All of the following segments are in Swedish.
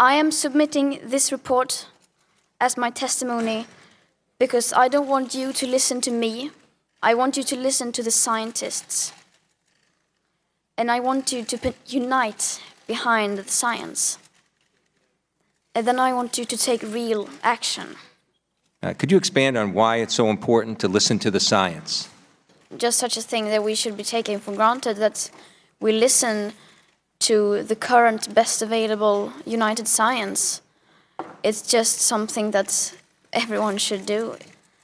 I am submitting this report as my testimony because I don't want you to listen to me. I want you to listen to the scientists. And I want you to unite behind the science. And then I want you to take real action. Uh, Could you expand on why it's so important to listen to the science? Just such a thing that we should be taking for granted that we listen to the current best available united science. It's just something that everyone should do.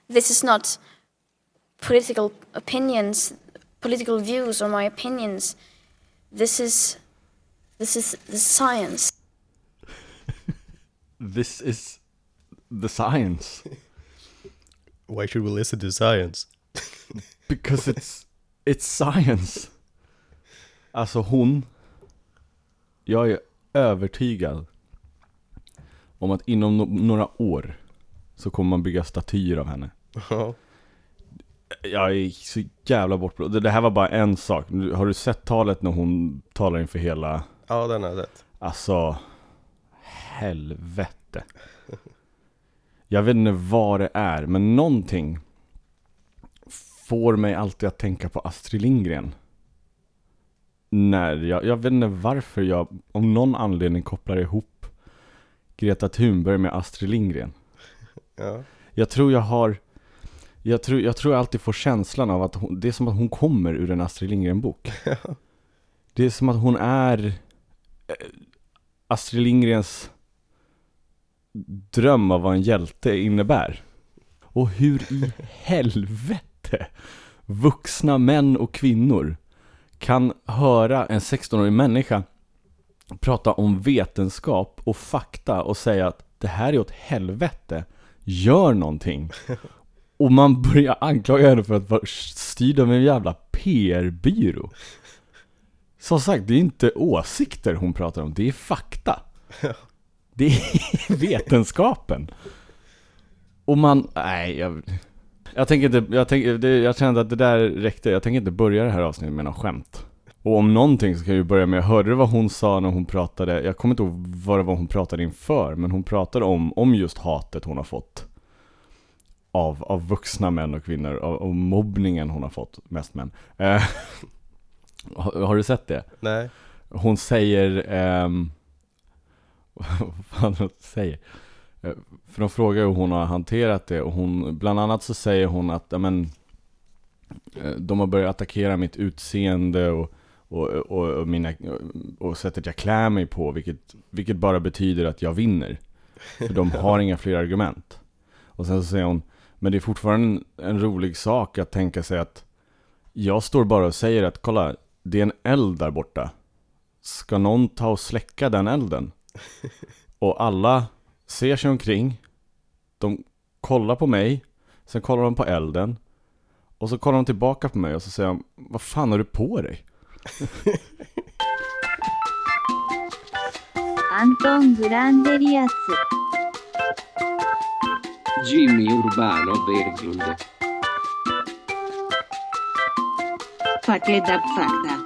This is not political opinions, political views or my opinions. This is this is the science. This is the science. Why should we listen to science? Because it's, it's science. Alltså hon, jag är övertygad om att inom no- några år så kommer man bygga statyer av henne. Ja. Jag är så jävla bortblåst. Det här var bara en sak. Har du sett talet när hon talar inför hela, Ja, den har jag sett. alltså, helvete. Jag vet inte vad det är, men någonting får mig alltid att tänka på Astrid Lindgren. När jag, jag vet inte varför jag om någon anledning kopplar ihop Greta Thunberg med Astrid Lindgren. Ja. Jag tror jag har jag tror, jag tror jag alltid får känslan av att hon, det är som att hon kommer ur en Astrid Lindgren-bok. Det är som att hon är eh, Astrid Lindgrens dröm av vad en hjälte innebär. Och hur i helvete vuxna män och kvinnor kan höra en 16-årig människa prata om vetenskap och fakta och säga att det här är åt helvete, gör någonting. Och man börjar anklaga henne för att vara styrd av en jävla PR-byrå. Som sagt, det är inte åsikter hon pratar om, det är fakta. Det är vetenskapen. Och man, nej, jag, jag tänker inte, jag, tänker, det, jag kände att det där räckte. Jag tänker inte börja det här avsnittet med något skämt. Och om någonting så kan vi börja med, hörde du vad hon sa när hon pratade, jag kommer inte ihåg vad det var hon pratade inför, men hon pratade om, om just hatet hon har fått. Av, av vuxna män och kvinnor, av, av mobbningen hon har fått, mest män. Eh, har, har du sett det? Nej. Hon säger, ehm, vad fan hon säger? Eh, För de frågar hur hon har hanterat det och hon, bland annat så säger hon att, men, eh, de har börjat attackera mitt utseende och, och, och, och, mina, och sättet jag klär mig på, vilket, vilket bara betyder att jag vinner. För de har inga fler argument. Och sen så säger hon, men det är fortfarande en, en rolig sak att tänka sig att jag står bara och säger att kolla, det är en eld där borta. Ska någon ta och släcka den elden? Och alla ser sig omkring. De kollar på mig. Sen kollar de på elden. Och så kollar de tillbaka på mig och så säger de, vad fan har du på dig? Anton Granderias. Jimmy Urbano Berglund. Paket Fakta.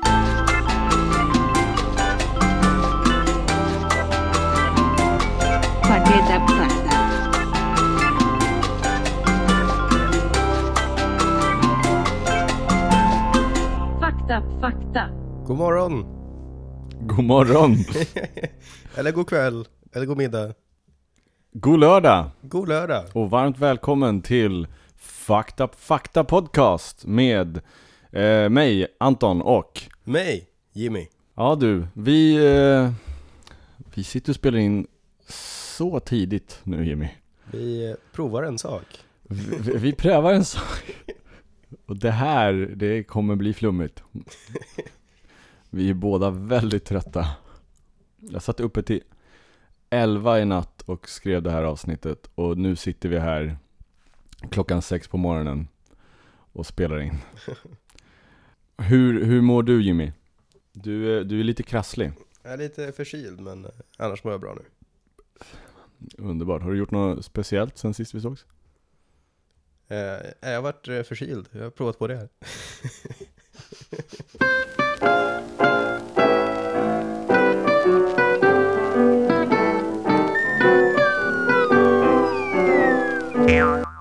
Fakta Fakta Fakta Fakta God morgon! God morgon! Eller god kväll, eller god middag. God lördag! God lördag! Och varmt välkommen till Fakta Fakta Podcast med eh, mig, Anton och Mig, Jimmy. Ja du, vi, eh, vi sitter och spelar in så tidigt nu Jimmy. Vi eh, provar en sak. Vi, vi- prövar en sak. Och det här, det kommer bli flummigt. Vi är båda väldigt trötta. Jag satt uppe till 11 i natt och skrev det här avsnittet och nu sitter vi här klockan sex på morgonen och spelar in. Hur, hur mår du Jimmy? Du, är- du är lite krasslig. Jag är lite förkyld men eh, annars mår jag bra nu. Underbart. Har du gjort något speciellt sen sist vi sågs? Eh, jag har varit eh, förkyld. Jag har provat på det här.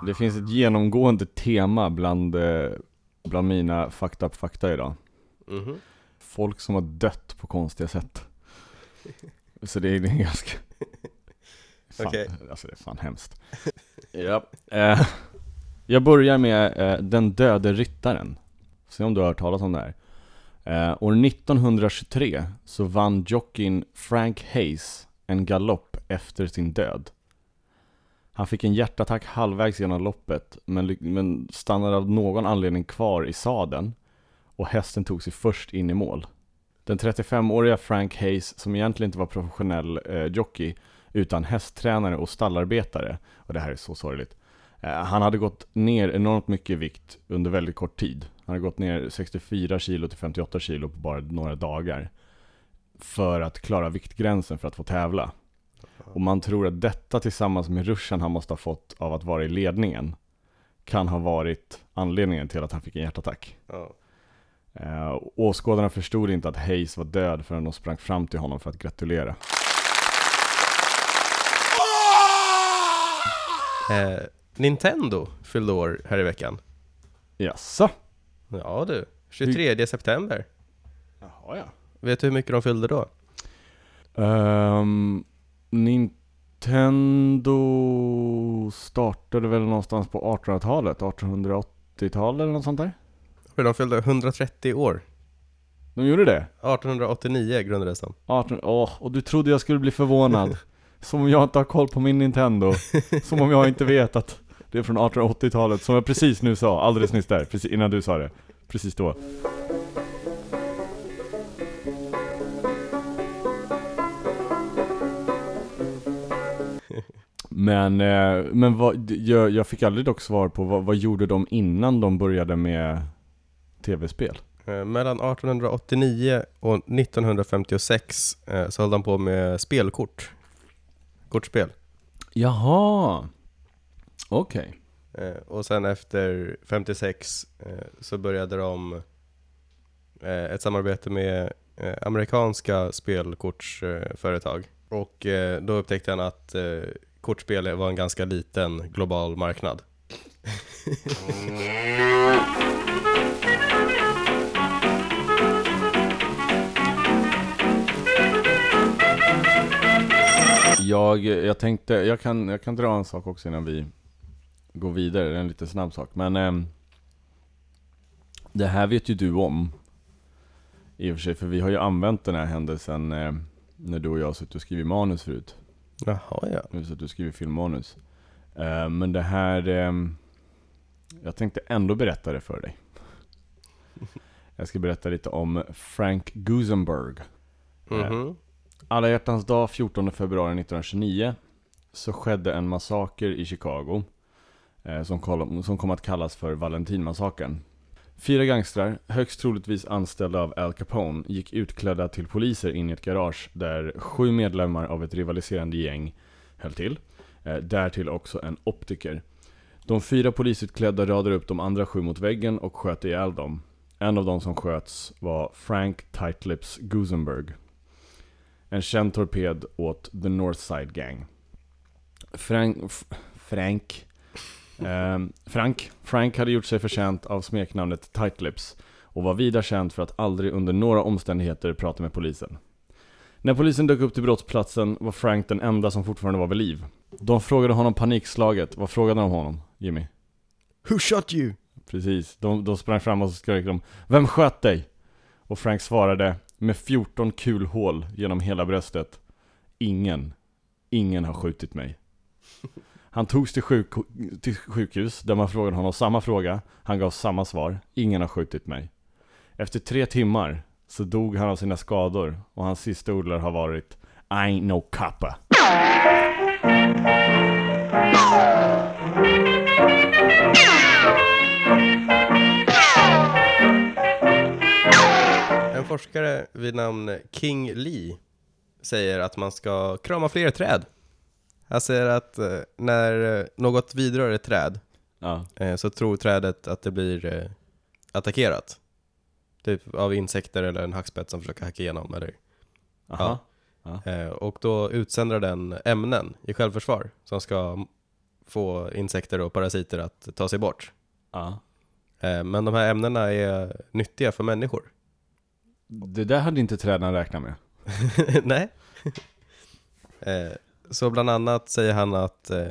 Det finns ett genomgående tema bland, eh, bland mina fucked up fakta idag. Mm -hmm. Folk som har dött på konstiga sätt. Så det är en ganska Fan, Okej. Alltså det är fan hemskt. ja. eh, jag börjar med eh, Den döde ryttaren. Se om du har hört talas om det här. Eh, år 1923 så vann jockeyn Frank Hayes en galopp efter sin död. Han fick en hjärtattack halvvägs genom loppet, men, men stannade av någon anledning kvar i sadeln och hästen tog sig först in i mål. Den 35-åriga Frank Hayes, som egentligen inte var professionell eh, jockey, utan hästtränare och stallarbetare, och det här är så sorgligt, eh, han hade gått ner enormt mycket i vikt under väldigt kort tid. Han hade gått ner 64 kilo till 58 kilo på bara några dagar. För att klara viktgränsen för att få tävla. Och man tror att detta tillsammans med ruschen han måste ha fått av att vara i ledningen kan ha varit anledningen till att han fick en hjärtattack. Eh, åskådarna förstod inte att Hayes var död förrän de sprang fram till honom för att gratulera. Eh, Nintendo fyllde år här i veckan. Jaså? Ja du, 23 september. Jaha ja. Vet du hur mycket de fyllde då? Um, Nintendo startade väl någonstans på 1800-talet, 1880-talet eller något sånt där? De fyllde 130 år. De gjorde det? 1889 grundades de. 18, åh, och du trodde jag skulle bli förvånad. Som om jag inte har koll på min Nintendo. Som om jag inte vet att det är från 1880-talet, som jag precis nu sa, alldeles nyss där, precis innan du sa det. Precis då. Men, eh, men vad, jag, jag fick aldrig dock svar på vad, vad gjorde de innan de började med tv-spel? Eh, mellan 1889 och 1956 eh, så höll de på med spelkort. Kortspel. Jaha, okej. Eh, och sen efter 56 eh, så började de eh, ett samarbete med eh, amerikanska spelkortsföretag. och eh, då upptäckte han att eh, kortspel var en ganska liten global marknad. Jag, jag tänkte, jag kan, jag kan dra en sak också innan vi går vidare, det är en lite snabb sak. Men ehm, det här vet ju du om. I och för sig, för vi har ju använt den här händelsen eh, när du och jag har suttit och skrivit manus förut. Jaha ja. Nu så att du skriver filmmanus. Eh, men det här, ehm, jag tänkte ändå berätta det för dig. Jag ska berätta lite om Frank Gusenberg. Mhm. Alla hjärtans dag 14 februari 1929 så skedde en massaker i Chicago eh, som, kom, att kallas för Valentinmassakern. Fyra gangstrar, högst troligtvis anställda av Al Capone, gick utklädda till poliser in i ett garage där sju medlemmar av ett rivaliserande gäng höll till. Eh, därtill också en optiker. De fyra polisutklädda radade upp de andra sju mot väggen och sköt ihjäl dem. En av dem som sköts var Frank Tightlips Gusenberg. En känd torped åt The Northside Gang. Frank... Frank... ehm, Frank, Frank hade gjort sig förtjänt av smeknamnet Tightlips och var vida känd för att aldrig under några omständigheter prata med polisen. När polisen dök upp till brottsplatsen var Frank den enda som fortfarande var vid liv. De frågade honom panikslaget, vad frågade de honom, Jimmy? Who shot you? Precis, de, de sprang fram och skrek de Vem sköt dig? Och Frank svarade med 14 kulhål genom hela bröstet. Ingen, ingen har skjutit mig. Han togs till, sjuk, till sjukhus där man frågade honom samma fråga. Han gav samma svar, ingen har skjutit mig. Efter tre timmar så dog han av sina skador och hans sista ord har varit I ain't no copper. Forskare vid namn King Lee säger att man ska krama fler träd. Han säger att eh, när något vidrör ett träd Ja, eh, så tror trädet att det blir eh, attackerat. Typ av insekter eller en hackspett som försöker hacka igenom. Eller, aha eh, och då utsänder den ämnen i självförsvar som ska få insekter och parasiter att ta sig bort. Ja. Men de här ämnena är nyttiga för människor. Det där hade inte träden räknat med. Nej. Eh, Så bland annat säger han att eh,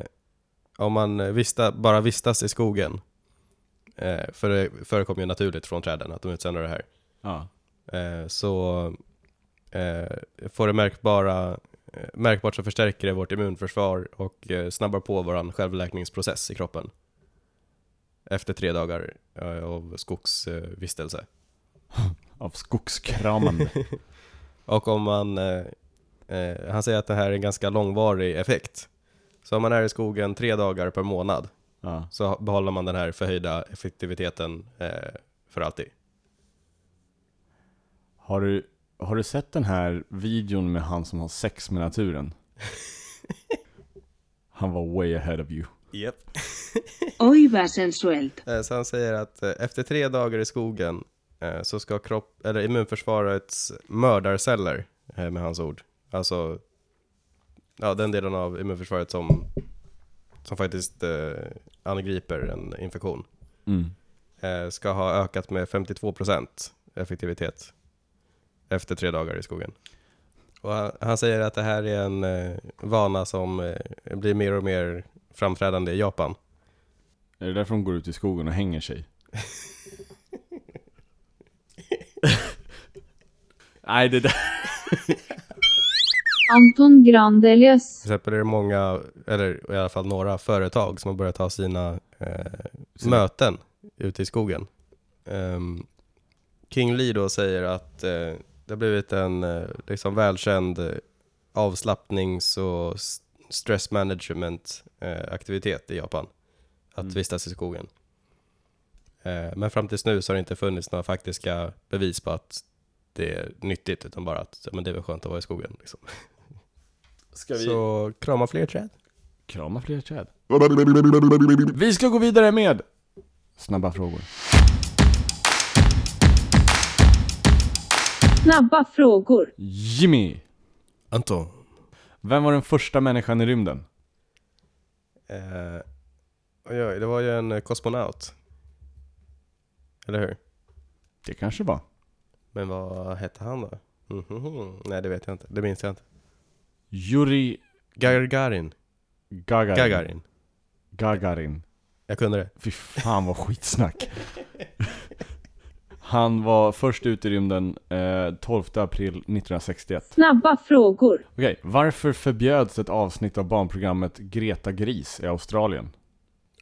om man vista, bara vistas i skogen, eh, för det förekommer ju naturligt från träden att de utsöndrar det här, Ja. eh, så eh, får det märkbara, eh, märkbart så förstärker det vårt immunförsvar och snabbar på vår självläkningsprocess i kroppen. Efter tre dagar av skogsvistelse. Av skogskramande. Och om man, eh, eh, han säger att det här är en ganska långvarig effekt. Så om man är i skogen tre dagar per månad ja. så behåller man den här förhöjda effektiviteten eh, för alltid. Har du, har du sett den här videon med han som har sex med naturen? Han var way ahead of you. Yep. Oj vad sensuellt. Eh, så han säger att eh, efter tre dagar i skogen så ska kropp, eller immunförsvarets mördarceller, eh, med hans ord, alltså ja, den delen av immunförsvaret som, som faktiskt eh, angriper en infektion, Mm. eh, ska ha ökat med 52% effektivitet efter tre dagar i skogen. Och han, han säger att det här är en eh, vana som eh, blir mer och mer framträdande i Japan. Är det därför de går ut i skogen och hänger sig? Nej, det där... Anton Grandelius. Till exempel är det många, eller i alla fall några företag som har börjat ha sina eh, möten ute i skogen. Ehm, King Lee då säger att eh, det har blivit en eh, liksom välkänd eh, avslappnings och stress management eh, aktivitet i Japan. Att Mm. vistas i skogen. Eh, men fram tills nu så har det inte funnits några faktiska bevis på att det är nyttigt, utan bara att men det är väl skönt att vara i skogen. Liksom. Ska vi Så krama fler träd. krama fler träd? Vi ska gå vidare med snabba frågor. Snabba frågor. Jimmy! Anton. Vem var den första människan i rymden? Eh, oj, oj, det var ju en eh, kosmonaut. Eller hur? Det kanske var. Men vad hette han då? Mhm. Nej, det vet jag inte. Det minns jag inte. Yuri Gagarin. Gagarin. Gagarin. Gagarin. Jag kunde det. Fy fan vad skitsnack. Han var först ut i rymden eh, 12 april 1961. Snabba frågor. Okej, varför förbjöds ett avsnitt av barnprogrammet Greta Gris i Australien?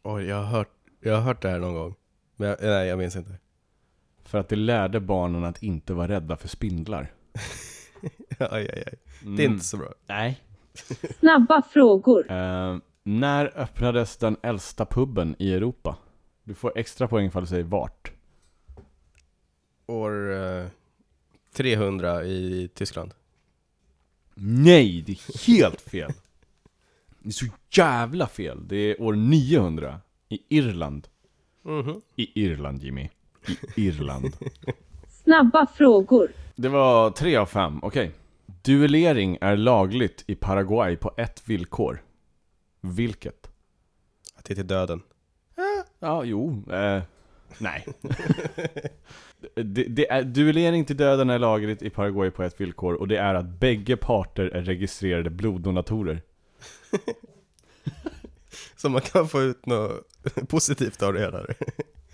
Oj, jag har hört, jag har hört det här någon gång. Men jag, nej, jag minns inte. För att det lärde barnen att inte vara rädda för spindlar. aj, aj, aj. Det är inte så bra. Nej. Snabba frågor. Eh, när öppnades den äldsta puben i Europa? Du får extra poäng ifall du säger vart. År eh, 300 i Tyskland. Nej, det är helt fel. Det är så jävla fel. Det är år 900 i Irland. Mhm. I Irland Jimmy. I Irland. Snabba frågor. Det var tre av fem, okej. Duellering är lagligt i Paraguay på ett villkor. Vilket? Att det är till döden. Ja, jo, eh, nej. det, det är, duellering till döden är lagligt i Paraguay på ett villkor och det är att bägge parter är registrerade bloddonatorer. Så man kan få ut något positivt av det hela.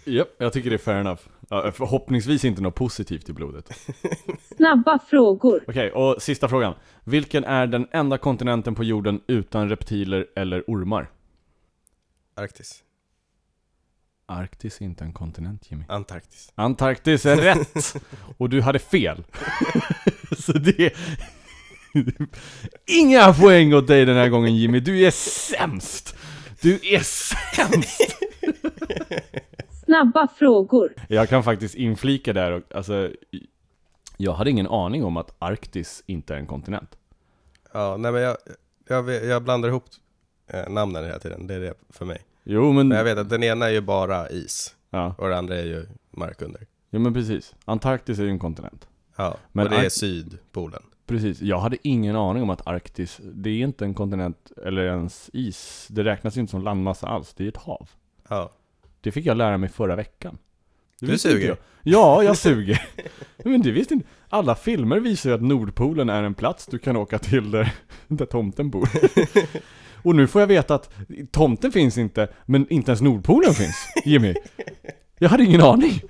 Japp, jag tycker det är fair enough. Ja, förhoppningsvis inte något positivt i blodet. Snabba frågor. Okej, och sista frågan. Vilken är den enda kontinenten på jorden utan reptiler eller ormar? Arktis. Arktis är inte en kontinent Jimmy. Antarktis. Antarktis är rätt! Och du hade fel. Så det... Inga poäng åt dig den här gången Jimmy, du är sämst! Du är sämst! Snabba frågor. Jag kan faktiskt inflika där och, alltså... Jag hade ingen aning om att Arktis inte är en kontinent. Ja, nej men jag, jag, jag blandar ihop eh, namnen hela tiden. Det är det för mig. Jo men... Men jag vet att den ena är ju bara is Ja, och den andra är ju mark under. jo men precis. Antarktis är ju en kontinent. Ja, Men och det är Ark- Sydpolen. Precis, jag hade ingen aning om att Arktis, det är inte en kontinent eller ens is. Det räknas inte som landmassa alls, det är ett hav. Ja. Det fick jag lära mig förra veckan. Det Du suger. jag. Ja, jag suger. Men det visste inte. Alla filmer visar ju att Nordpolen är en plats du kan åka till där, där tomten bor. Och nu får jag veta att tomten finns inte, men inte ens Nordpolen finns, Jimmy. Jag hade ingen aning.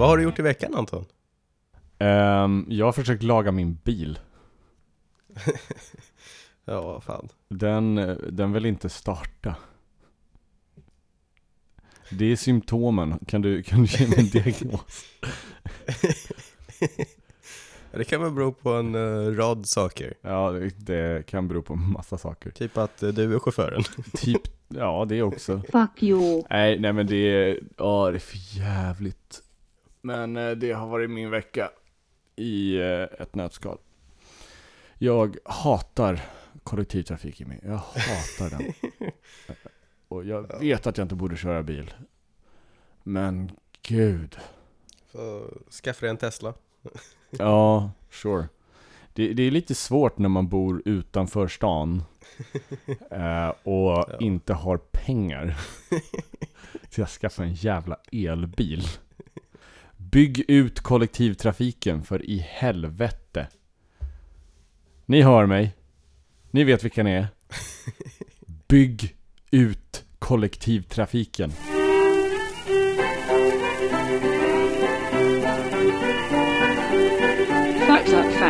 Vad har du gjort i veckan Anton? Ehm, jag har försökt laga min bil. Ja, vad fan. Den, den vill inte starta. Det är symptomen. Kan du, kan du ge mig en diagnos? Det kan väl bero på en eh, rad saker. Ja, det, det kan bero på massa saker. Typ att eh, du är chauffören. Typ, ja det också. Fuck you. Nej, nej men det är, ja det är för jävligt. Men eh, det har varit min vecka i eh, ett nötskal. Jag hatar kollektivtrafik i mig. Jag hatar den. Och jag vet att jag inte borde köra bil. Men gud. Så skaffa dig en Tesla. Ja, sure. Det, det är lite svårt när man bor utanför stan eh, och inte har pengar. Så jag skaffar en jävla elbil. Bygg ut kollektivtrafiken för i helvete. Ni hör mig. Ni vet vilka ni är. Bygg ut kollektivtrafiken. Fucked up factor.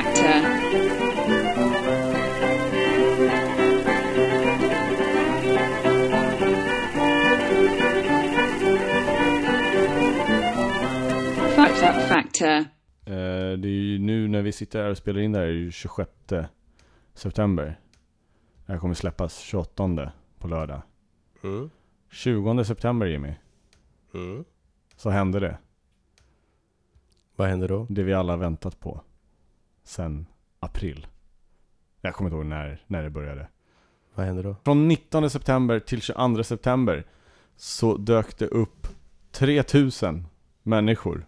Factor. Eh, det är ju nu när vi sitter här och spelar in det här, är det ju 26 september. Det här kommer släppas 28 på lördag. Mm. 20 september Jimmy, Mm. så hände det. Vad händer då? Det vi alla väntat på. Sen april. Jag kommer inte ihåg när, när det började. Vad händer då? Från 19 september till 22 september så dök det upp 3000 människor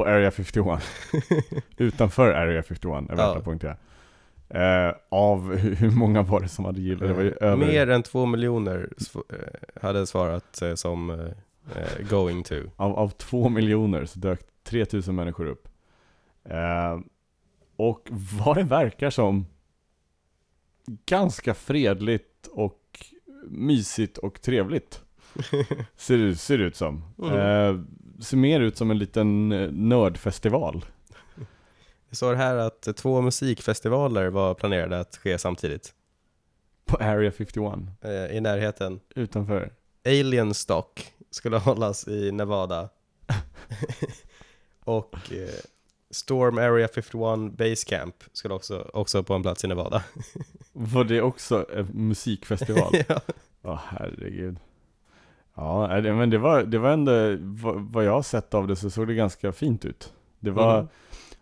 på Area 51. Utanför Area 51, är värt att poängtera. Eh, av hur, hur många var det som hade gillat? Det var ju över... Mer än två miljoner eh, hade svarat eh, som eh, eh, going to. Av, av två miljoner så dök 3000 människor upp. Eh, och vad det verkar som ganska fredligt och mysigt och trevligt. Ser det ser det ut som. Mm. Ser mer ut som en liten eh, nördfestival. Det står här att två musikfestivaler var planerade att ske samtidigt På Area 51. eh, i närheten. Utanför. Alien Stock skulle hållas i Nevada. och eh, Storm Area 51 Base Camp skulle också, också på en plats i Nevada. Var det också en musikfestival? ja. Ja, herregud. Ja, men det var, det var ändå, vad jag har sett av det så såg det ganska fint ut. Det var Mm.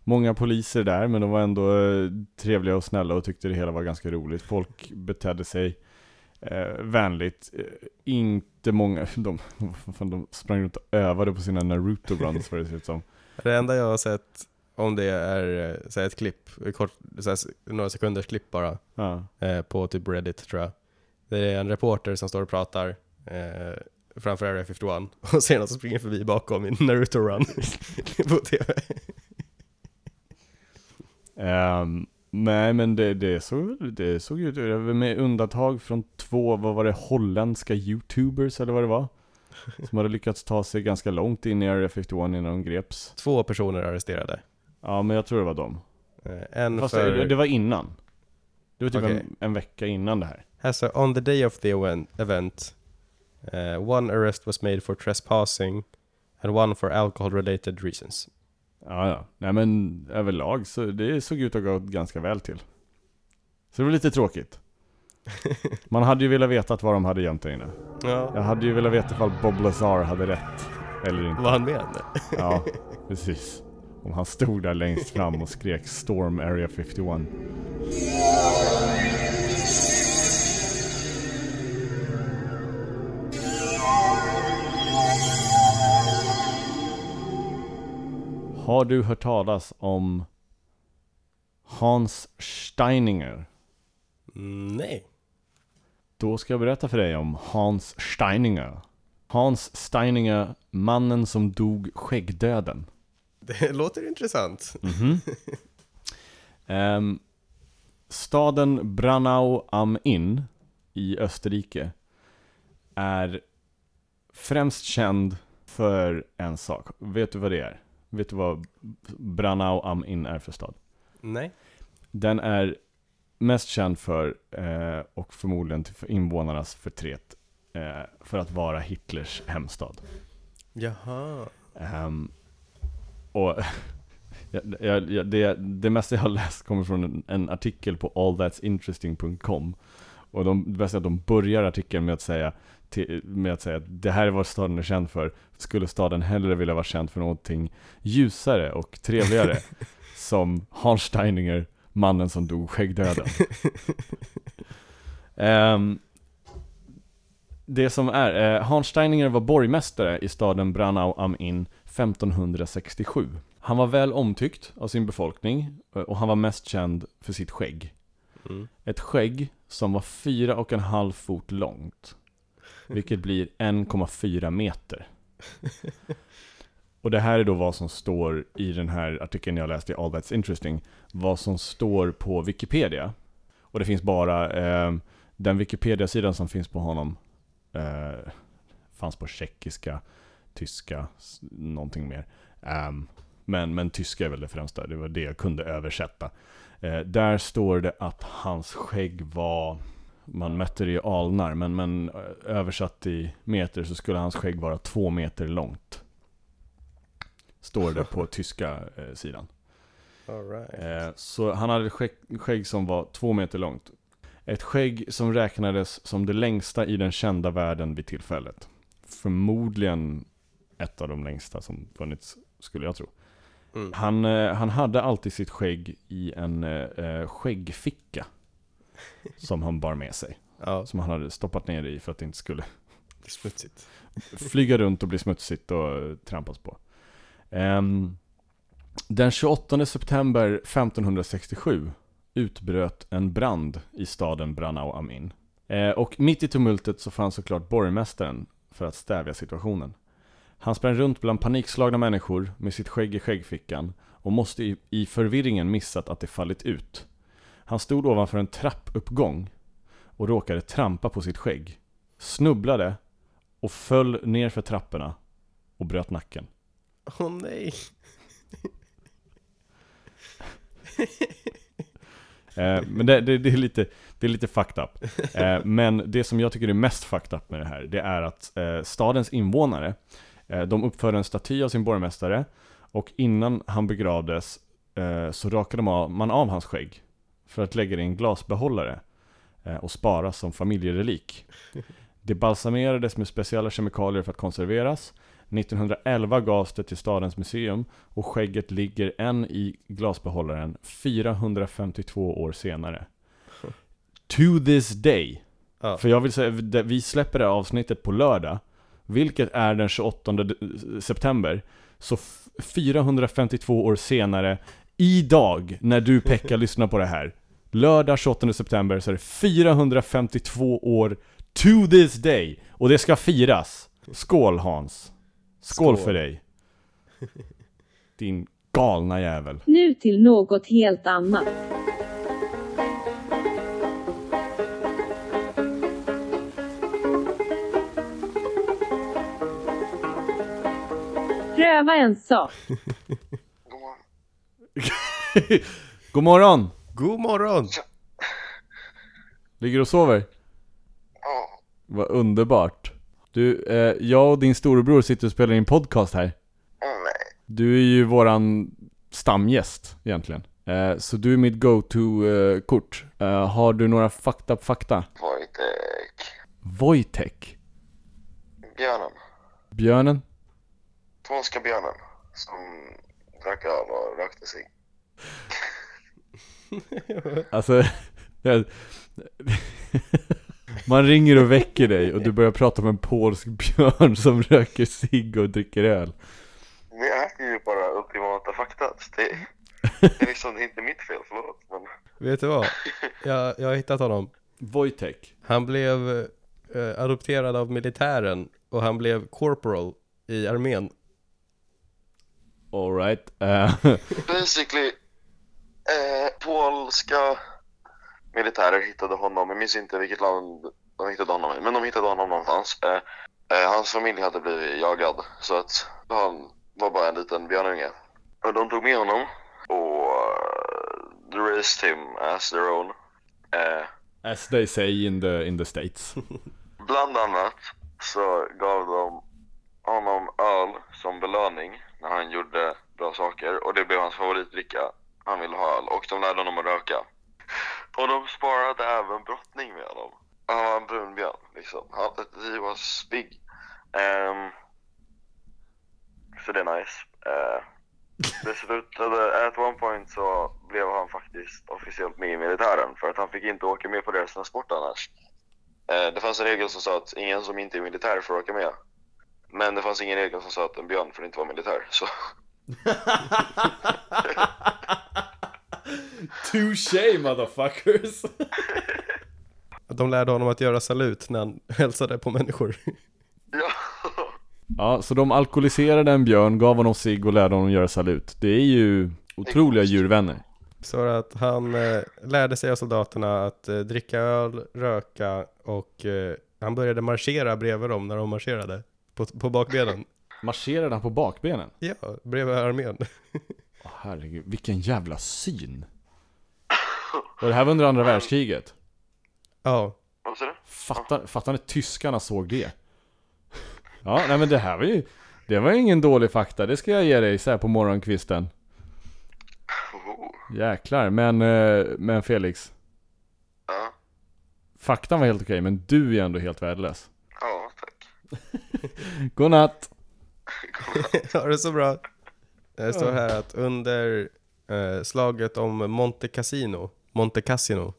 många poliser där, men de var ändå eh, trevliga och snälla och tyckte det hela var ganska roligt. Folk betedde sig eh, vänligt. Eh, inte många, de, fan, de sprang runt och övade på sina Naruto runs vad det ser ut som. Det enda jag har sett, om det är eh, så ett klipp, ett kort, så några sekunders klipp bara, Ja. eh, på typ Reddit tror jag. Det är en reporter som står och pratar eh, framför Area 51 och ser någon som springer förbi bakom i Naruto Run på TV. Ehm, nej men det, det, såg, det såg ut, med undantag från två, vad var det, holländska youtubers eller vad det var? Som hade lyckats ta sig ganska långt in i Area 51 innan de greps. Två personer arresterade. Ja men jag tror det var dem. Eh, en Fast för... det, det var innan. Det var typ Okej. en, en vecka innan det här. Alltså, on the day of the event uh, one arrest was made for trespassing and one for alcohol related reasons. Ja, ja. Nej men överlag så det såg ut att gå ganska väl till. Så det var lite tråkigt. Man hade ju velat veta vad de hade gömt där inne. Ja. Jag hade ju velat veta ifall Bob Lazar hade rätt. Eller inte. Var han med? Ja, precis. Om han stod där längst fram och skrek Storm Area 51. Har du hört talas om Hans Steininger? Mm, nej. Då ska jag berätta för dig om Hans Steininger. Hans Steininger, mannen som dog skäggdöden. Det låter intressant. Mhm. Ehm, staden Branau am Inn i Österrike är främst känd för en sak. Vet du vad det är? Vet du vad Branau am Inn är för stad? Nej. Den är mest känd för, eh, och förmodligen till för invånarnas förtret, eh, för att vara Hitlers hemstad. Jaha. Ehm, och jag, jag, jag, det, det mesta jag har läst kommer från en, en artikel på allthat'sinteresting.com Och de, det bästa är att de börjar artikeln med att säga till, med att säga att det här är vad staden är känd för Skulle staden hellre vilja vara känd för någonting ljusare och trevligare Som Hans Steininger, mannen som dog skäggdöden Ehm, det som är, eh, Hans Steininger var borgmästare i staden Branau am Inn 1567. Han var väl omtyckt av sin befolkning eh, och han var mest känd för sitt skägg. Mm. Ett skägg som var fyra och en halv fot långt. Vilket blir 1,4 meter. Och det här är då vad som står i den här artikeln jag läste i All That's Interesting. Vad som står på Wikipedia. Och det finns bara eh, den Wikipedia-sidan som finns på honom. Eh, fanns på tjeckiska, tyska, någonting mer. Ehm, men, men tyska är väl det främsta, det var det jag kunde översätta. Eh, där står det att hans skägg var, man mätte det i alnar, men, men eh, översatt i meter så skulle hans skägg vara två meter långt. Står det på tyska eh, sidan. Right. Eh, så han hade ett skägg, skägg som var två meter långt. Ett skägg som räknades som det längsta i den kända världen vid tillfället. Förmodligen ett av de längsta som funnits, skulle jag tro. Mm. Han, eh, han hade alltid sitt skägg i en eh, eh, skäggficka. Som han bar med sig. Ja, Som han hade stoppat ner i för att det inte skulle smutsigt. flyga runt och bli smutsigt och trampas på. Ehm, den 28 september 1567 utbröt en brand i staden Branau am Inn. Eh, och mitt i tumultet så fanns såklart borgmästaren för att stävja situationen. Han sprang runt bland panikslagna människor med sitt skägg i skäggfickan och måste i, i förvirringen missat att det fallit ut. Han stod ovanför en trappuppgång och råkade trampa på sitt skägg. Snubblade och föll ner för trapporna och bröt nacken. Åh nej. Eh, men det, det, det, är lite, det är lite fucked up. Eh, men det som jag tycker är mest fucked up med det här, det är att eh, stadens invånare, de uppförde en staty av sin borgmästare och innan han begravdes så rakade man av, man av hans skägg för att lägga det i en glasbehållare eh, och spara som familjerelik. Det balsamerades med speciella kemikalier för att konserveras. 1911 gavs det till stadens museum och skägget ligger än i glasbehållaren 452 år senare. To this day. Ja. För jag vill säga, vi släpper det här avsnittet på lördag, vilket är den 28 de- september. Så f- 452 år senare, idag, när du Pekka lyssnar på det här, lördag 28 september, så är det 452 år to this day. Och det ska firas. Skål Hans. Skål, Skål. för dig. Din galna jävel. Nu till något helt annat. Pröva en sak. God morgon! God morgon! Ligger du och sover? Ja, Vad underbart. Du, eh, jag och din storebror sitter och spelar in podcast här. nej. Du är ju våran stamgäst egentligen. Eh, så du är mitt go-to-kort. Eh, har du några fakta på fakta? Wojtek. Wojtek. Björnen. Björnen. Polska björnen. Som drack öl och rökte sig. Alltså, man ringer och väcker dig och du börjar prata om en polsk björn som röker cigg och dricker öl. Men jag är ju bara ultimata fakta. Det, det är liksom det är inte mitt fel, förlåt. Men Vet du vad? Jag, jag har hittat honom. Wojtek. Han blev eh, adopterad av militären och han blev corporal i armén. Alright. Uh, basically, eh, polska militärer hittade honom. Jag minns inte vilket land de hittade honom i, men de hittade honom någonstans. Eh, eh, hans familj hade blivit jagad, så att han var bara en liten björnunge. Och de tog med honom och uh, raised him as their own. Eh, as they say in the, in the States. Bland annat så gav de honom öl som belöning när han gjorde bra saker och det blev hans favoritdricka. Han ville ha öl och de lärde honom att röka. Och de sparade även brottning med honom. Han var en brun björn liksom. Han, he was big. Ehm, så det är nice. Uh, det slutade, at one point så blev han faktiskt officiellt med i militären för att han fick inte åka med på deras transport annars. Eh, Det fanns en regel som sa att ingen som inte är militär får åka med. Men det fanns ingen regel som sa att en björn får inte vara militär. Så Touché motherfuckers! De lärde honom att göra salut när han hälsade på människor. ja, Ja, så de alkoholiserade en björn, gav honom cigg och lärde honom göra salut. Det är ju otroliga djurvänner. Så att han eh, lärde sig av soldaterna att eh, dricka öl, röka och eh, han började marschera bredvid dem när de marscherade på, på bakbenen. Marscherade han på bakbenen? Ja, bredvid armén. Åh, herregud, vilken jävla syn! Och det här var under andra världskriget. Ja, vad sa du? Fattar, fattar när tyskarna såg det? Ja, nej men det här var ju... Det var ingen dålig fakta, det ska jag ge dig så här på morgonkvisten. Oh, Jäklar, men, eh, men Felix. Ja, Faktan var helt okej, men du är ändå helt värdelös. ja, tack. Godnatt! ha det så bra. Det står här att under eh, slaget om Monte Cassino, Monte Cassino,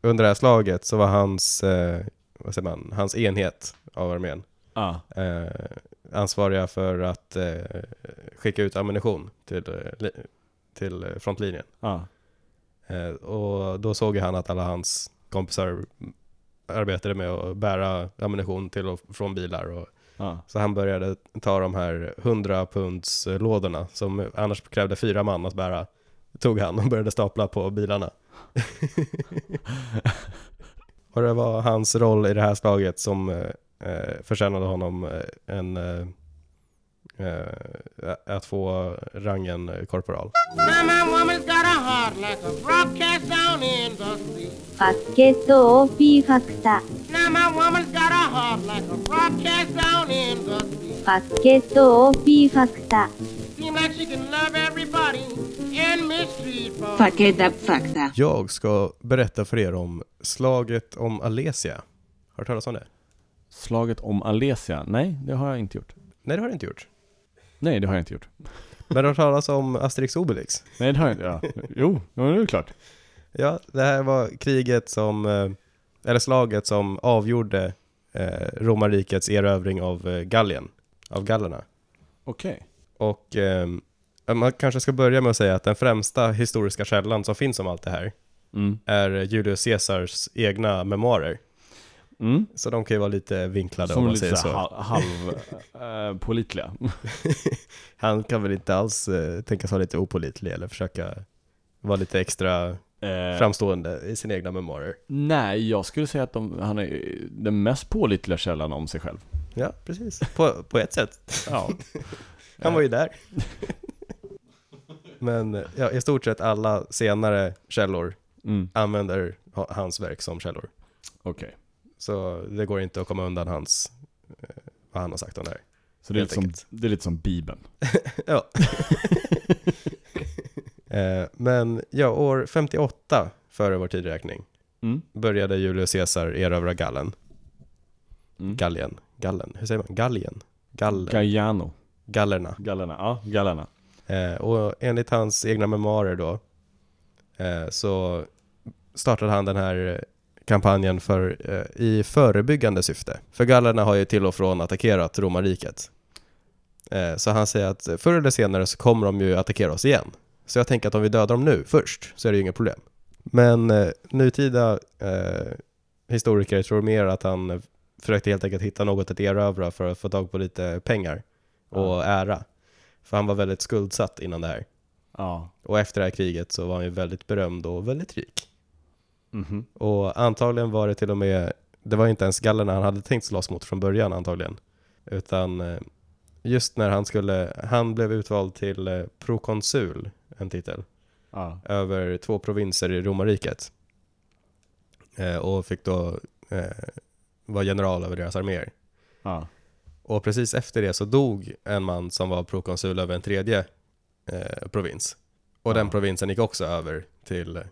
under det här slaget så var hans, eh, vad säger man, hans enhet av armén Ja, eh, ansvariga för att eh, skicka ut ammunition till, eh, li- till eh, frontlinjen. Eh, och då såg han att alla hans kompisar arbetade med att bära ammunition till och från bilar. Och, ja. så han började ta de här 100 punds lådorna som annars krävde fyra man att bära tog han och började stapla på bilarna. och det var hans roll i det här slaget som eh, eh förtjänade honom eh, en, eh, eh, att få rangen korporal. Facketo OP-fakta. Seem like she can love everybody. Fakta. Jag ska berätta för er om slaget om Alesia. Har du hört talas om det? Slaget om Alesia? Nej, det har jag inte gjort. Nej, det har du inte gjort. Nej, det har jag inte gjort. Men du har hört talas om Asterix Obelix? Nej, det har jag inte. Ja. Jo, det är klart. Ja, det här var kriget som, eh, eller slaget som avgjorde eh, romarrikets erövring av eh, Gallien, av gallerna. Okej. Och eh, man kanske ska börja med att säga att den främsta historiska källan som finns om allt det här Mm. är Julius Caesars egna memoarer. Mm. Så de kan ju vara lite vinklade om Som man lite säger så så. halv, pålitliga. Han kan väl inte alls eh, tänkas vara lite opålitlig eller försöka vara lite extra Eh, framstående i sina egna memoarer. nej, jag skulle säga att de, han är den mest pålitliga källan om sig själv. Ja, precis. På, på ett sätt. Ja. Han var ju där. Men ja, i stort sett alla senare källor Mm. använder ha- hans verk som källor. Okej. Så det går inte att komma undan hans, eh, vad han har sagt om det här. Så det är, lite som, det är lite som Bibeln. Ja. eh, men ja, år 58 före vår tidräkning Mm. började Julius Caesar erövra Gallen. Mm. Gallien. Gallen. Hur säger man? Gallien? Gall Gaiano. gallerna. Gallerna. Ja, gallerna. Eh, och enligt hans egna memoarer då eh, så startade han den här kampanjen för, eh, i förebyggande syfte. För gallerna har ju till och från attackerat romarriket. Så han säger att förr eller senare så kommer de ju attackera oss igen. Så jag tänker att om vi dödar dem nu först så är det ju inget problem. Men eh, nutida eh, historiker tror mer att han försökte helt enkelt hitta något att erövra för att få tag på lite pengar och ära. För han var väldigt skuldsatt innan det här. Ja. Och efter det här kriget så var han ju väldigt berömd och väldigt rik. Mhm. Och antagligen var det till och med, det var inte ens gallerna han hade tänkt slåss mot från början antagligen. Utan eh, just när han skulle, han blev utvald till eh, prokonsul, en titel, Ja. över två provinser i romarriket. Eh, och fick då eh, vara general över deras arméer. Ja. Och precis efter det så dog en man som var prokonsul över en tredje eh, provins. Och den provinsen gick också över till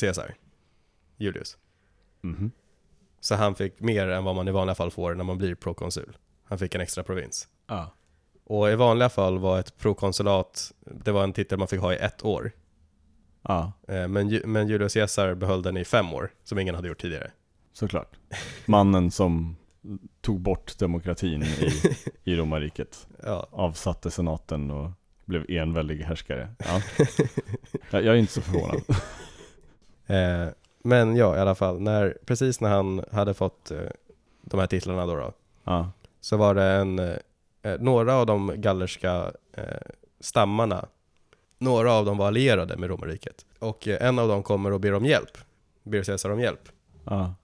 Caesar, Julius. Mhm. Så han fick mer än vad man i vanliga fall får när man blir prokonsul. Han fick en extra provins. Ja. Och i vanliga fall var ett prokonsulat, det var en titel man fick ha i ett år. Ja, Eh, men, men Julius Caesar behöll den i fem år, som ingen hade gjort tidigare. såklart. Mannen som tog bort demokratin i, i romarriket. Ja, Avsatte senaten och blev enväldig härskare. Ja. Jag, jag är inte så förvånad. Eh, men ja, i alla fall, när, precis när han hade fått eh, de här titlarna då, då Ja. så var det en, eh, några av de gallerska eh, stammarna, några av dem var allierade med romarriket. Och eh, en av dem kommer och ber om hjälp, ber Caesar om hjälp. Ja.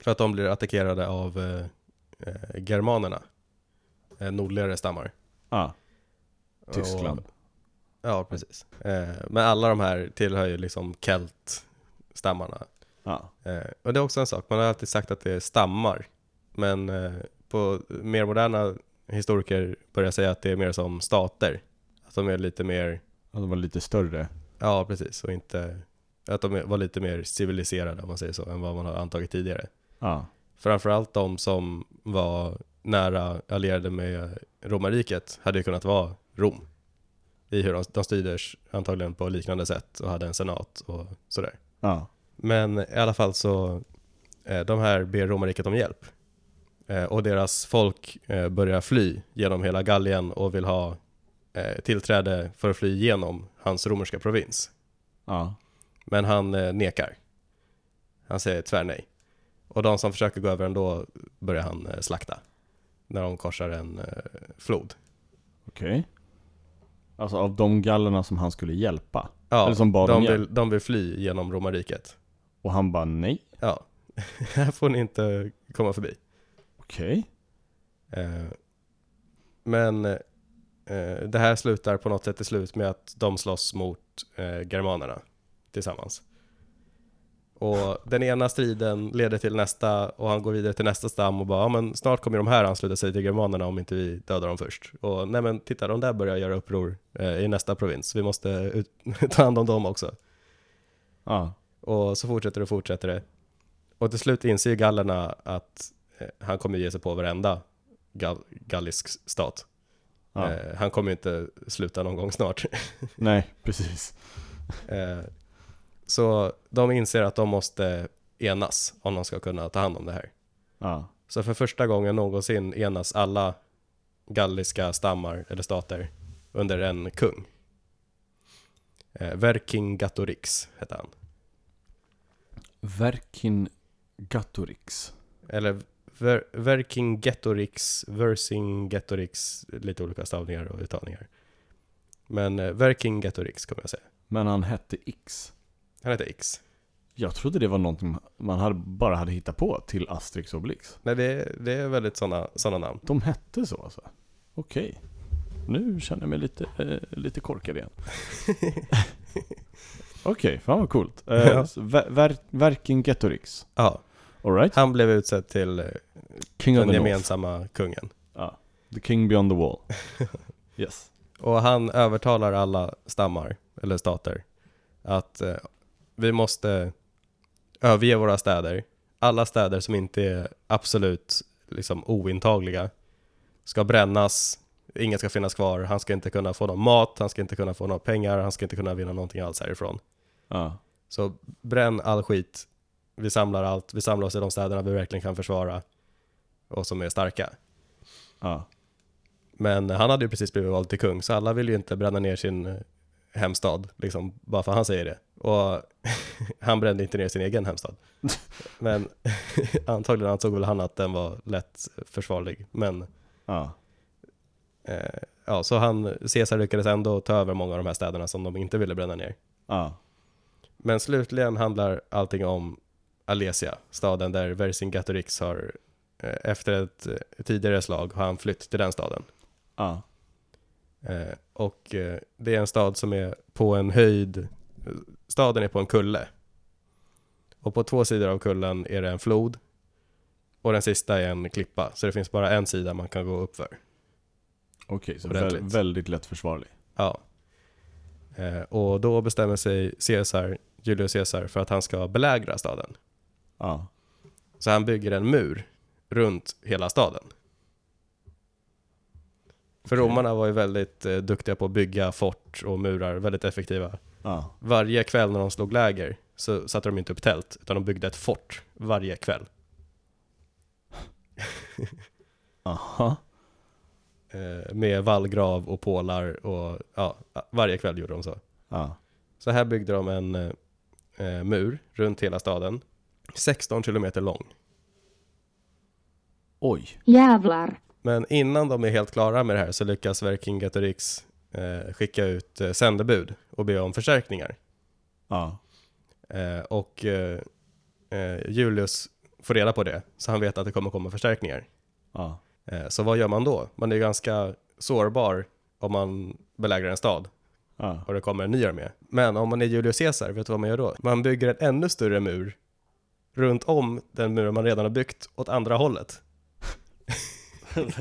För att de blir attackerade av eh, eh, germanerna, eh, nordligare stammar. ja. Tyskland. Och, ja, precis. Eh, men alla de här tillhör ju liksom kelt-stammarna. Ja. Eh, och det är också en sak, man har alltid sagt att det är stammar. Men eh, på mer moderna historiker börjar säga att det är mer som stater. Att de är lite mer, Ja, de var lite större. ja precis, och inte, att de var lite mer civiliserade om man säger så, än vad man har antagit tidigare. Ja. Framförallt de som var nära allierade med romarriket hade ju kunnat vara Rom. I hur de, de styrdes antagligen på liknande sätt och hade en senat och sådär. Ja. Men i alla fall så, eh, de här ber romarriket om hjälp. Eh, och deras folk eh, börjar fly genom hela Gallien och vill ha tillträde för att fly igenom hans romerska provins. Ja. Men han nekar. Han säger tvärnej. Och de som försöker gå över ändå börjar han eh, slakta. När de korsar en eh, flod. Okej. Alltså av de gallerna som han skulle hjälpa. Ja, Eller som bad de, hjälp. vill, de vill fly genom romarriket. Och han bara nej. Ja, här får ni inte komma förbi. Okej. Eh, men eh, det här slutar på något sätt till slut med att de slåss mot eh, germanerna tillsammans. Och den ena striden leder till nästa och han går vidare till nästa stam och bara ja, men snart kommer de här ansluta sig till germanerna om inte vi dödar dem först. Och nej men titta, de där börjar göra uppror eh, i nästa provins. Vi måste ut- ta hand om dem också. Ja. Och så fortsätter det och fortsätter det. Och till slut inser gallerna att eh, han kommer ge sig på varenda gal- gallisk stat. ja. Eh, han kommer inte sluta någon gång snart. Nej, precis. Så de inser att de måste enas om de ska kunna ta hand om det här. Ja. Så för första gången någonsin enas alla galliska stammar eller stater under en kung. Eh, Vercingetorix hette han. Vercingetorix. Eller Ver, Vercingetorix, Vercingetorix, lite olika stavningar och uttalningar. Men eh, Vercingetorix kommer jag säga. Men han hette X. Han heter X. Jag trodde det var någonting man hade, bara hade hittat på till Asterix och Obelix. Nej, det, är- det är väldigt sådana såna namn. De hette så alltså? Okej. Nu känner jag mig lite, eh, lite korkad igen. Okej, fan vad coolt. Eh, Ja. Ver, ver, Vercingetorix. Ja, Alright. han blev utsedd till eh, King of den the North. gemensamma kungen. Ja. The King Beyond the Wall. Yes. Och han övertalar alla stammar, eller stater, att eh, vi måste överge våra städer. Alla städer som inte är absolut liksom, ointagliga ska brännas, inget ska finnas kvar, han ska inte kunna få någon mat, han ska inte kunna få några pengar, han ska inte kunna vinna någonting alls härifrån. Ja. Så bränn all skit, vi samlar allt, vi samlar oss i de städerna vi verkligen kan försvara och som är starka. Ja. Men han hade ju precis blivit vald till kung, så alla vill ju inte bränna ner sin eh, hemstad, liksom, bara för att han säger det. Och han brände inte ner sin egen hemstad. Men antagligen ansåg väl han att den var lätt försvarlig. Men Ja. eh, ja, så han, Caesar lyckades ändå ta över många av de här städerna som de inte ville bränna ner. Ja. Men slutligen handlar allting om Alesia, staden där Vercingetorix har, eh, efter ett eh, tidigare slag, har han flytt till den staden. Ja. Eh, och eh, det är en stad som är på en höjd, staden är på en kulle. Och på två sidor av kullen är det en flod. Och den sista är en klippa, så det finns bara en sida man kan gå upp för. Okej, så vä- väldigt lätt försvarlig. Ja. Eh, och då bestämmer sig Caesar, Julius Caesar, för att han ska belägra staden. Ja. Så han bygger en mur runt hela staden. För Okej. romarna var ju väldigt eh, duktiga på att bygga fort och murar, väldigt effektiva. Ja. Varje kväll när de slog läger så satte de inte upp tält, utan de byggde ett fort varje kväll. Aha. Eh, med vallgrav och pålar och ja, varje kväll gjorde de så. Ja. Så här byggde de en eh, eh, mur runt hela staden, 16 kilometer lång. Oj. Jävlar. Men innan de är helt klara med det här så lyckas Vercingetorix eh, skicka ut eh, sändebud och be om förstärkningar. Ja. Eh, och eh, eh, Julius får reda på det, så han vet att det kommer komma förstärkningar. Ja. Eh, så vad gör man då? Man är ju ganska sårbar om man belägrar en stad Ja. och det kommer en ny armé. Men om man är Julius Caesar, vet du vad man gör då? Man bygger en ännu större mur runt om den mur man redan har byggt åt andra hållet.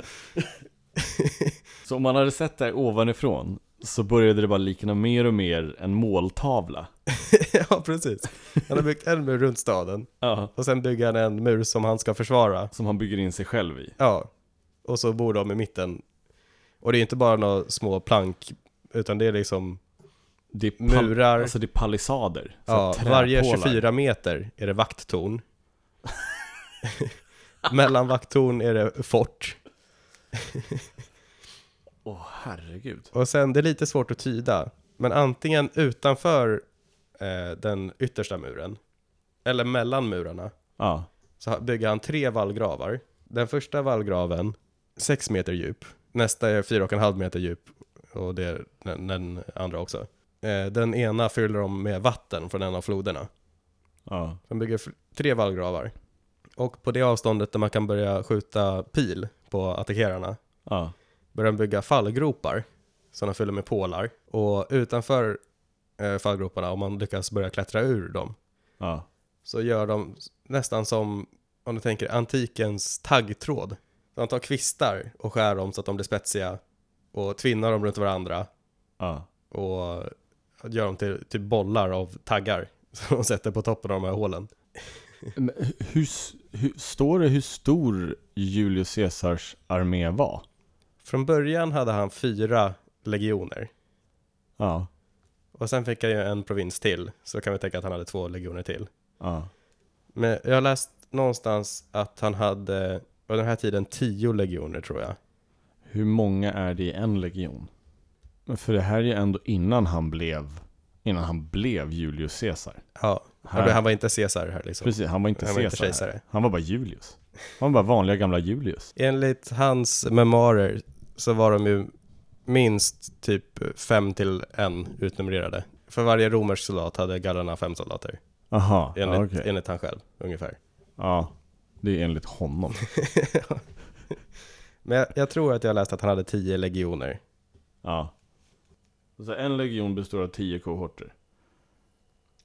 Så om man hade sett det här ovanifrån så började det bara likna mer och mer en måltavla. ja, precis. Han har byggt en mur runt staden Ja. och sen bygger han en mur som han ska försvara. Som han bygger in sig själv i. Ja, och så bor de i mitten. Och det är inte bara några små plank, utan det är liksom, Det är Murar. Alltså det är palissader. Ja, varje träpålar. 24 meter är det vakttorn. Mellan vakttorn är det fort. Åh herregud. Och sen, det är lite svårt att tyda, men antingen utanför eh, den yttersta muren, eller mellan murarna, Ja. så bygger han tre vallgravar. Den första vallgraven, 6 meter djup. Nästa är 4,5 meter djup och det är den, den andra också. Eh, Den ena fyller de med vatten från en av floderna. Ja. Han bygger tre vallgravar. Och på det avståndet där man kan börja skjuta pil på attackerarna Ja. Börjar de bygga fallgropar som de fyller med pålar. Och utanför eh, fallgroparna, om man lyckas börja klättra ur dem, Ja. så gör de nästan som, om du tänker antikens taggtråd. De tar kvistar och skär dem så att de blir spetsiga och tvinnar dem runt varandra Ja. och gör dem till, till bollar av taggar som de sätter på toppen av de här hålen. Hur, hur, står det hur stor Julius Caesars armé var? Från början hade han fyra legioner Ja. och sen fick han ju en provins till, så kan vi tänka att han hade två legioner till. Ja. Men jag har läst någonstans att han hade, på den här tiden, tio legioner tror jag. Hur många är det i en legion? För det här är ju ändå innan han blev, innan han blev Julius Caesar. Ja, Här. han var inte Caesar här liksom. Precis, han var inte Han var Caesar. inte kejsare. Han var bara Julius. Han var bara vanliga gamla Julius. Enligt hans memoarer så var de ju minst typ fem till en utnumrerade. För varje romersk soldat hade gallerna fem soldater. Aha, ja, Enligt, okej. enligt han själv, ungefär. Ja, det är enligt honom. Men jag, jag tror att jag har läst att han hade tio legioner. Ja. Så en legion består av tio kohorter.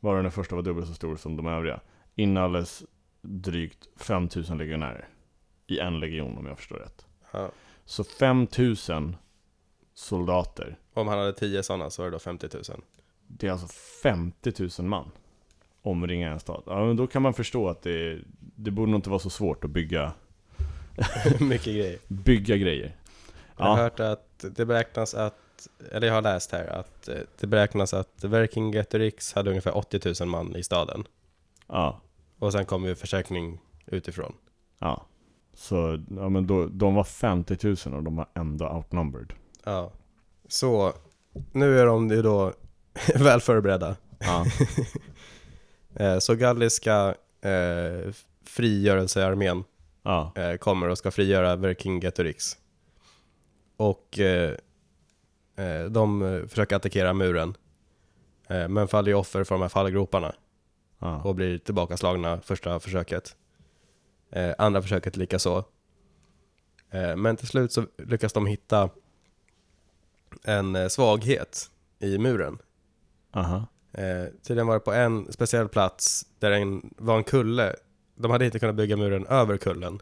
Varav den första var dubbelt så stor som de övriga. Inalles drygt 5000 legionärer. I en legion om jag förstår rätt. Ja. Så 5000 soldater. Om han hade 10 sådana så var det då 50 000. Det är alltså 50 000 man. Omringar en stad. Ja, men då kan man förstå att det, det borde nog inte vara så svårt att bygga, Mycket grejer. bygga grejer. Jag har Ja, hört att det beräknas att, eller jag har läst här, att eh, det beräknas att Vercingetorix hade ungefär 80 000 man i staden. ja, Och sen kom ju förstärkning utifrån. ja. Så, ja men då, de var 50 000 och de var ändå outnumbered. Ja. Så, nu är de ju då väl förberedda. Ja, Eh, Så galliska eh, frigörelsearmén ja, eh, kommer och ska frigöra Vercingetorix. Och eh, eh, de eh, försöker attackera muren. Men faller ju offer för de här fallgroparna. ja. och blir tillbakaslagna första försöket. Eh, andra försöket lika så. Eh, men till slut så lyckas de hitta en eh, svaghet i muren. Aha. Eh, tydligen var det på en speciell plats där en, var en kulle. De hade inte kunnat bygga muren över kullen.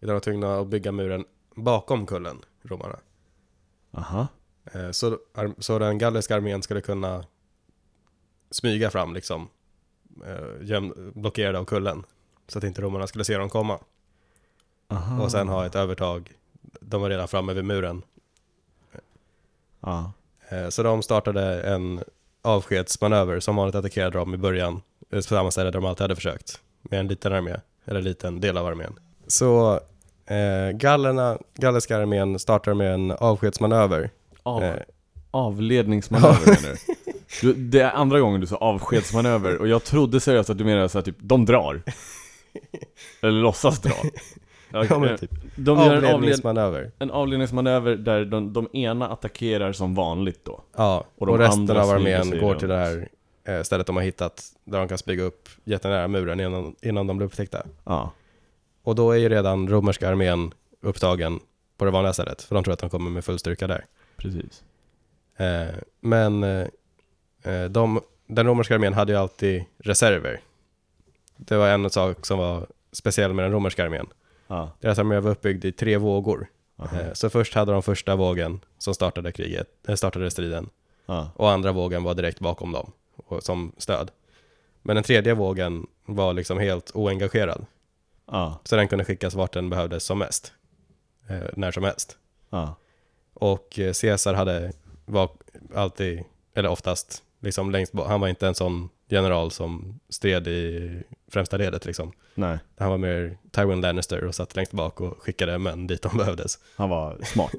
Utan de var tvungna att bygga muren bakom kullen, romarna. Aha. Eh, så, så den galliska armén skulle kunna smyga fram liksom, eh, göm, blockerade av kullen. Så att inte romarna skulle se dem komma. Aha. Och sen ha ett övertag. De var redan framme vid muren. Ja. Eh, så de startade en avskedsmanöver. Som vanligt attackerade de i början. eh, På samma ställe där de alltid hade försökt. Med en liten armé. Eller en liten del av armén. Så eh, gallerna, gallerska armén startar med en avskedsmanöver. Av, Eh, avledningsmanöver menar du? du? Det är andra gången du sa avskedsmanöver och jag trodde seriöst att du menade så här, typ, de drar. Eller låtsas dra. Ja, ja, men typ. de gör en, avled, Avledningsmanöver. en avledningsmanöver där de, de ena attackerar som vanligt då. Ja, Och och, resten andra av armén går till det här eh, stället de har hittat. Där de kan spygga upp jättenära muren innan, innan de blir upptäckta. Ja. Och då är ju redan romerska armén upptagen på det vanliga stället. För de tror att de kommer med full styrka där. Precis. Eh, men eh, eh, de, den romerska armén hade ju alltid reserver. Det var en sak som var speciell med den romerska armén. Ja. Deras armé var uppbyggd i tre vågor. Aha. Eh, så först hade de första vågen som startade kriget, eh, startade striden. Ja. Och andra vågen var direkt bakom dem som stöd. Men den tredje vågen var liksom helt oengagerad. Ja. Så den kunde skickas vart den behövdes som mest. Eh, när som helst. Ja. Och eh, Caesar hade, var alltid, eller oftast, liksom längst bak. Han var inte en sån general som stred i främsta ledet liksom. Nej, Han var mer Tywin Lannister och satt längst bak och skickade män dit de behövdes. han var smart.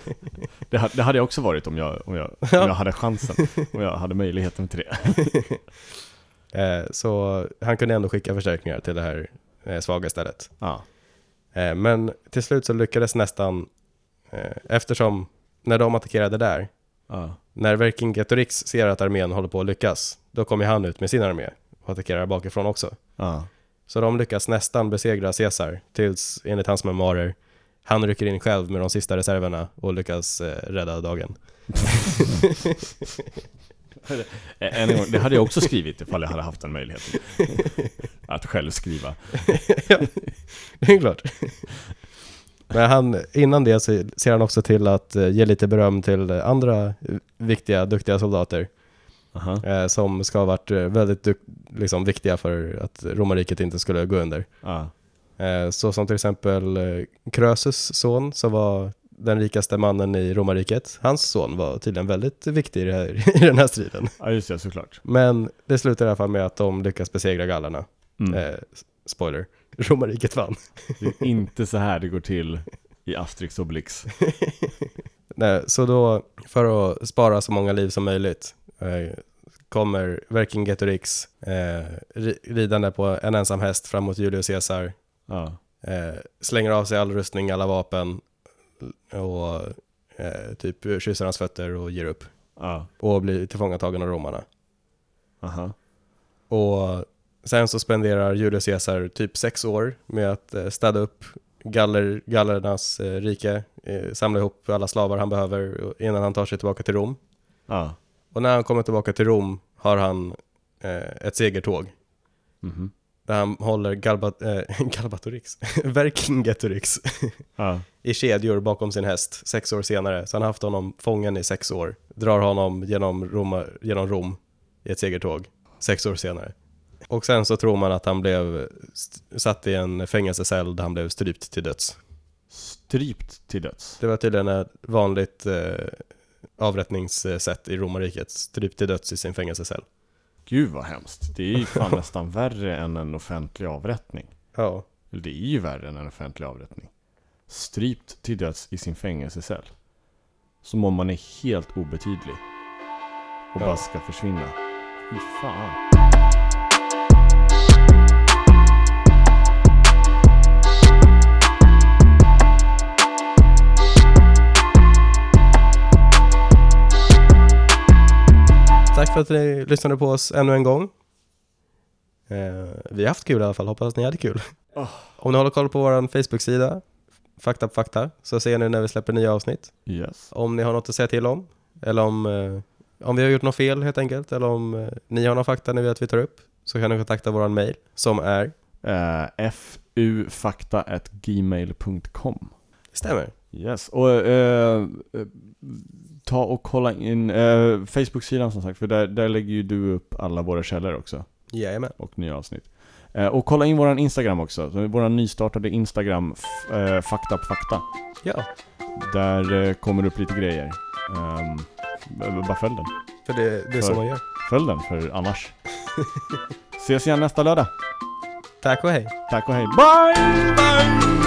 det, ha- det hade jag också varit om jag, om jag, om jag hade chansen. Om jag hade möjligheten till det. Eh, så han kunde ändå skicka förstärkningar till det här eh, svaga stället. Ja. Eh, men till slut så lyckades nästan, eftersom när de attackerade där, Ja. när Vercingetorix ser att armén håller på att lyckas, då kommer han ut med sin armé och attackerar bakifrån också. Ja. Så de lyckas nästan besegra Caesar, tills enligt hans memoarer, han rycker in själv med de sista reserverna och lyckas eh, rädda dagen. Än en gång, det hade jag också skrivit ifall jag hade haft den möjligheten. Att själv skriva. Det är klart. Men han, innan det så ser han också till att eh, ge lite beröm till andra eh, viktiga, duktiga soldater. Aha. eh, som ska ha varit eh, väldigt liksom, viktiga för att romarriket inte skulle gå under. Ja. Eh, så som till exempel Krösus son, som var den rikaste mannen i romarriket. Hans son var tydligen väldigt viktig i, här, i den här striden. ja, just det, såklart. Men det slutar i alla fall med att de lyckas besegra gallerna. Mm. Eh, spoiler, romarriket vann. Det är inte så här det går till i Asterix och Obelix. Nej, så då, för att spara så många liv som möjligt, kommer Vercingetorix eh, ri- ridande på en ensam häst fram mot Julius Caesar, Ja. eh, slänger av sig all rustning, alla vapen och eh, typ kysser hans fötter och ger upp. Ja. Och blir tillfångatagen av romarna. Aha. Och sen så spenderar Julius Caesar typ sex år med att eh, städa upp galler, gallernas eh, rike, eh, samla ihop alla slavar han behöver innan han tar sig tillbaka till Rom. Ja. Och när han kommer tillbaka till Rom har han eh, ett segertåg Mhm. där han håller galbat, äh, Galbatorix, Vercingetorix Ja. i kedjor bakom sin häst sex år senare. Så han har haft honom fången i sex år. Drar honom genom, Roma, genom Rom i ett segertåg sex år senare. Och sen så tror man att han blev satt i en fängelsecell där han blev strypt till döds. Strypt till döds. Det var tydligen ett vanligt eh, avrättningssätt i romarriket. Strypt till döds i sin fängelsecell. Gud vad hemskt. Det är ju fan nästan värre än en offentlig avrättning. Ja, det är ju värre än en offentlig avrättning. Strypt till döds i sin fängelsecell. Som om man är helt obetydlig. Och Ja. bara ska försvinna. Fy fan. För att ni lyssnade på oss ännu en gång. Eh, vi har haft kul i alla fall, hoppas att ni hade kul. Åh. Om ni håller koll på vår Facebook-sida, Fakta på fakta, så ser ni när vi släpper nya avsnitt. Yes. Om ni har något att säga till om, eller om, eh, om vi har gjort något fel helt enkelt, eller om eh, ni har någon fakta ni vill att vi tar upp, så kan ni kontakta vår mail som är, Uh, fufakta.gmail.com stämmer, Yes, och eh, eh, ta och kolla in eh, Facebook-sidan som sagt, för där, där lägger ju du upp alla våra källor också. jajamän. och nya avsnitt. Eh, och kolla in våran Instagram också, så våran nystartade Instagram, eh, Fakta på fakta. Ja, Där eh, kommer det upp lite grejer. Um, bara följ den. för det, det är så För- man gör. Följ den, för annars. Ses igen nästa lördag. Tack och hej! Tack och hej. Bye! Bye!